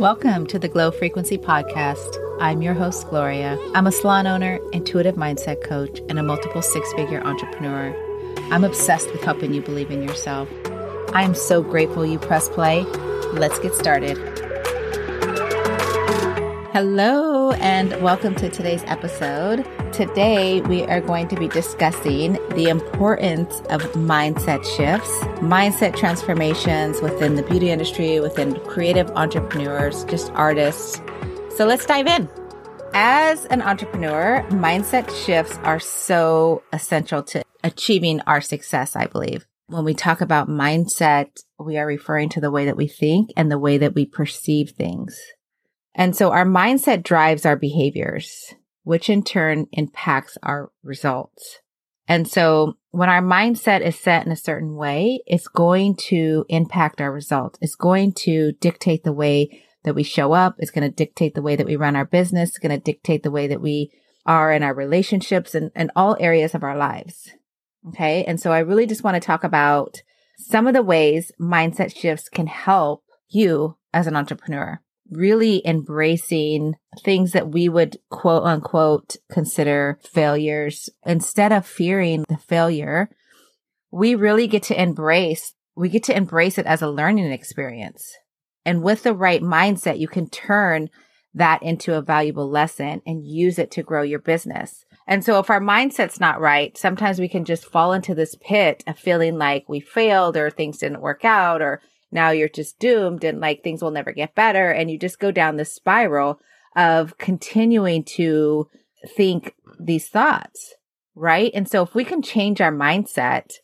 Welcome to the Glow Frequency Podcast. I'm your host, Gloria. I'm a salon owner, intuitive mindset coach, and a multiple six figure entrepreneur. I'm obsessed with helping you believe in yourself. I am so grateful you press play. Let's get started. Hello, and welcome to today's episode. Today, we are going to be discussing the importance of mindset shifts, mindset transformations within the beauty industry, within creative entrepreneurs, just artists. So let's dive in. As an entrepreneur, mindset shifts are so essential to achieving our success, I believe. When we talk about mindset, we are referring to the way that we think and the way that we perceive things. And so our mindset drives our behaviors, which in turn impacts our results. And so when our mindset is set in a certain way, it's going to impact our results. It's going to dictate the way that we show up. It's going to dictate the way that we run our business. It's going to dictate the way that we are in our relationships and, and all areas of our lives. Okay. And so I really just want to talk about some of the ways mindset shifts can help you as an entrepreneur really embracing things that we would quote unquote consider failures. Instead of fearing the failure, we really get to embrace, we get to embrace it as a learning experience. And with the right mindset, you can turn that into a valuable lesson and use it to grow your business. And so if our mindset's not right, sometimes we can just fall into this pit of feeling like we failed or things didn't work out or now you're just doomed and like things will never get better. And you just go down this spiral of continuing to think these thoughts. Right. And so if we can change our mindset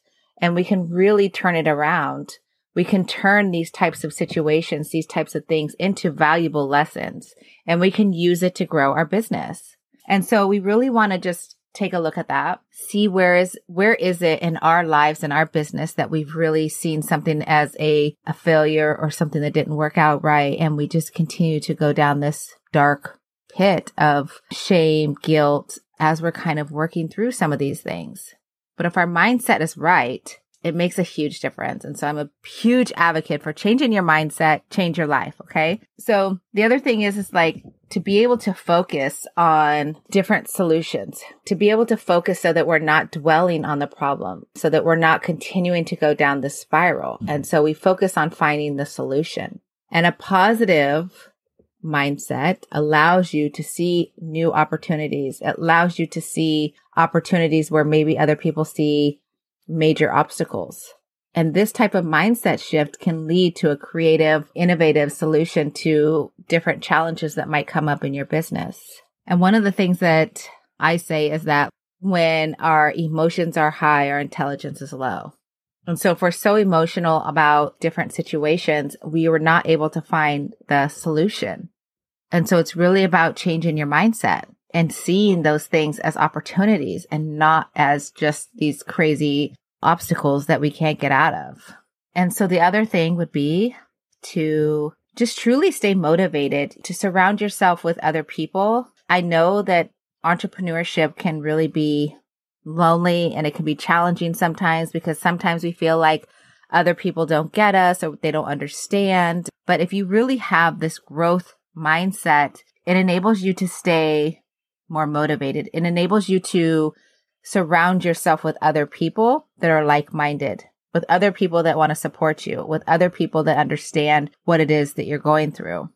and we can really turn it around, we can turn these types of situations, these types of things into valuable lessons and we can use it to grow our business. And so we really want to just take a look at that, see where is, where is it in our lives and our business that we've really seen something as a, a failure or something that didn't work out right. And we just continue to go down this dark pit of shame, guilt as we're kind of working through some of these things. But if our mindset is right, it makes a huge difference. And so I'm a huge advocate for changing your mindset, change your life. Okay. So the other thing is, is like to be able to focus on different solutions, to be able to focus so that we're not dwelling on the problem, so that we're not continuing to go down the spiral. And so we focus on finding the solution and a positive mindset allows you to see new opportunities. It allows you to see opportunities where maybe other people see major obstacles. And this type of mindset shift can lead to a creative, innovative solution to different challenges that might come up in your business. And one of the things that I say is that when our emotions are high, our intelligence is low. And so if we're so emotional about different situations, we were not able to find the solution. And so it's really about changing your mindset and seeing those things as opportunities and not as just these crazy obstacles that we can't get out of. And so the other thing would be to just truly stay motivated to surround yourself with other people. I know that entrepreneurship can really be lonely and it can be challenging sometimes because sometimes we feel like other people don't get us or they don't understand. But if you really have this growth mindset, it enables you to stay more motivated. It enables you to surround yourself with other people that are like minded, with other people that want to support you, with other people that understand what it is that you're going through.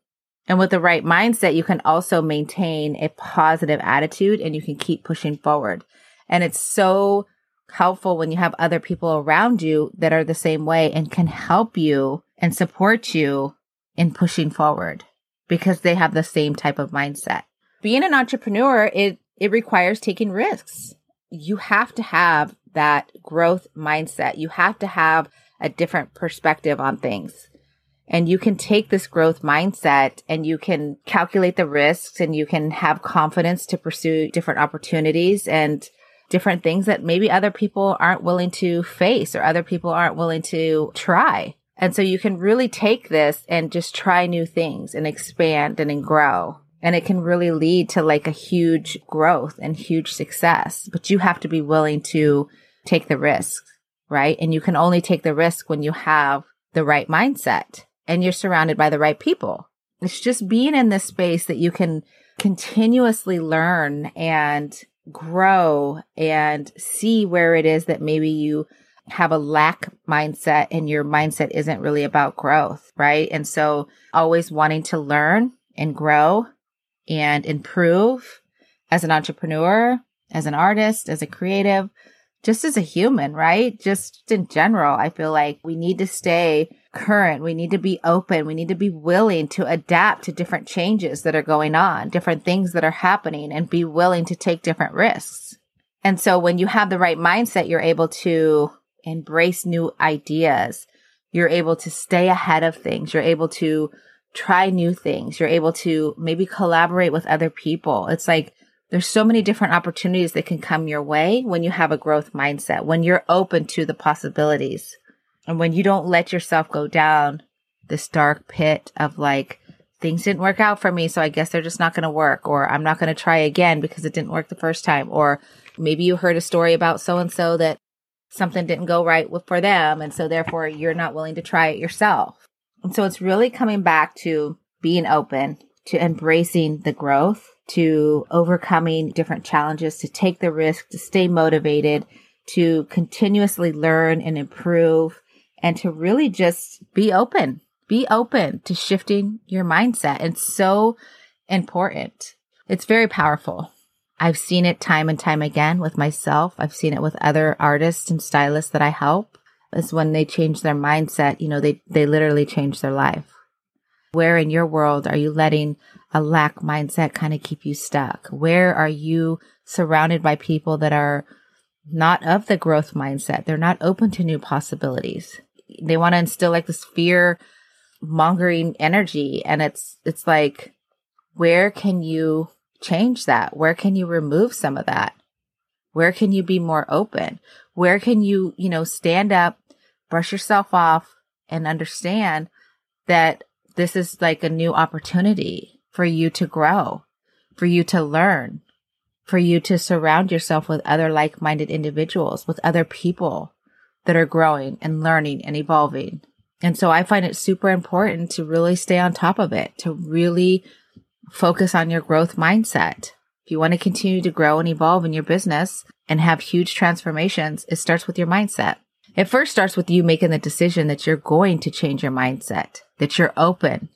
And with the right mindset, you can also maintain a positive attitude and you can keep pushing forward. And it's so helpful when you have other people around you that are the same way and can help you and support you in pushing forward because they have the same type of mindset. Being an entrepreneur, it, it requires taking risks. You have to have that growth mindset. You have to have a different perspective on things. And you can take this growth mindset and you can calculate the risks and you can have confidence to pursue different opportunities and different things that maybe other people aren't willing to face or other people aren't willing to try. And so you can really take this and just try new things and expand and, and grow. And it can really lead to like a huge growth and huge success, but you have to be willing to take the risk, right? And you can only take the risk when you have the right mindset and you're surrounded by the right people. It's just being in this space that you can continuously learn and grow and see where it is that maybe you have a lack mindset and your mindset isn't really about growth, right? And so always wanting to learn and grow and improve as an entrepreneur, as an artist, as a creative, just as a human, right? Just in general, I feel like we need to stay current. We need to be open. We need to be willing to adapt to different changes that are going on, different things that are happening, and be willing to take different risks. And so when you have the right mindset, you're able to embrace new ideas. You're able to stay ahead of things. You're able to try new things. You're able to maybe collaborate with other people. It's like there's so many different opportunities that can come your way when you have a growth mindset, when you're open to the possibilities. And when you don't let yourself go down this dark pit of like, things didn't work out for me, so I guess they're just not going to work, or I'm not going to try again because it didn't work the first time, or maybe you heard a story about so and so that something didn't go right with, for them, and so therefore you're not willing to try it yourself. So it's really coming back to being open, to embracing the growth, to overcoming different challenges, to take the risk, to stay motivated, to continuously learn and improve and to really just be open, be open to shifting your mindset. It's so important. It's very powerful. I've seen it time and time again with myself. I've seen it with other artists and stylists that I help. Is when they change their mindset, you know, they, they literally change their life. Where in your world are you letting a lack mindset kind of keep you stuck? Where are you surrounded by people that are not of the growth mindset? They're not open to new possibilities they want to instill like this fear mongering energy and it's it's like where can you change that where can you remove some of that where can you be more open where can you you know stand up brush yourself off and understand that this is like a new opportunity for you to grow for you to learn for you to surround yourself with other like-minded individuals with other people that are growing and learning and evolving. And so I find it super important to really stay on top of it, to really focus on your growth mindset. If you want to continue to grow and evolve in your business and have huge transformations, it starts with your mindset. It first starts with you making the decision that you're going to change your mindset, that you're open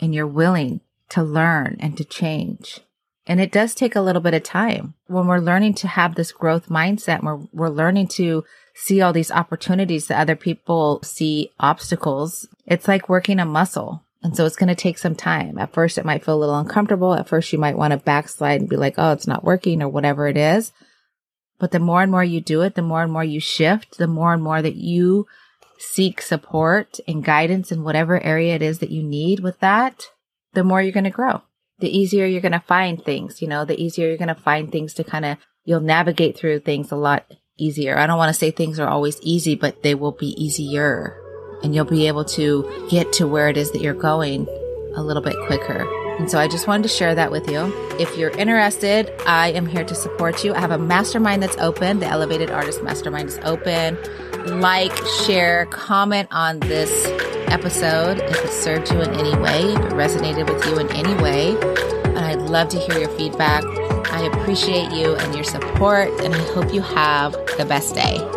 and you're willing to learn and to change. And it does take a little bit of time when we're learning to have this growth mindset. We're, we're learning to see all these opportunities that other people see obstacles. It's like working a muscle. And so it's going to take some time. At first, it might feel a little uncomfortable. At first, you might want to backslide and be like, oh, it's not working or whatever it is. But the more and more you do it, the more and more you shift, the more and more that you seek support and guidance in whatever area it is that you need with that, the more you're going to grow the easier you're going to find things, you know, the easier you're going to find things to kind of, you'll navigate through things a lot easier. I don't want to say things are always easy, but they will be easier and you'll be able to get to where it is that you're going a little bit quicker. And so I just wanted to share that with you. If you're interested, I am here to support you. I have a mastermind that's open. The Elevated Artist Mastermind is open. Like, share, comment on this episode if it served you in any way, if it resonated with you in any way. And I'd love to hear your feedback. I appreciate you and your support, and I hope you have the best day.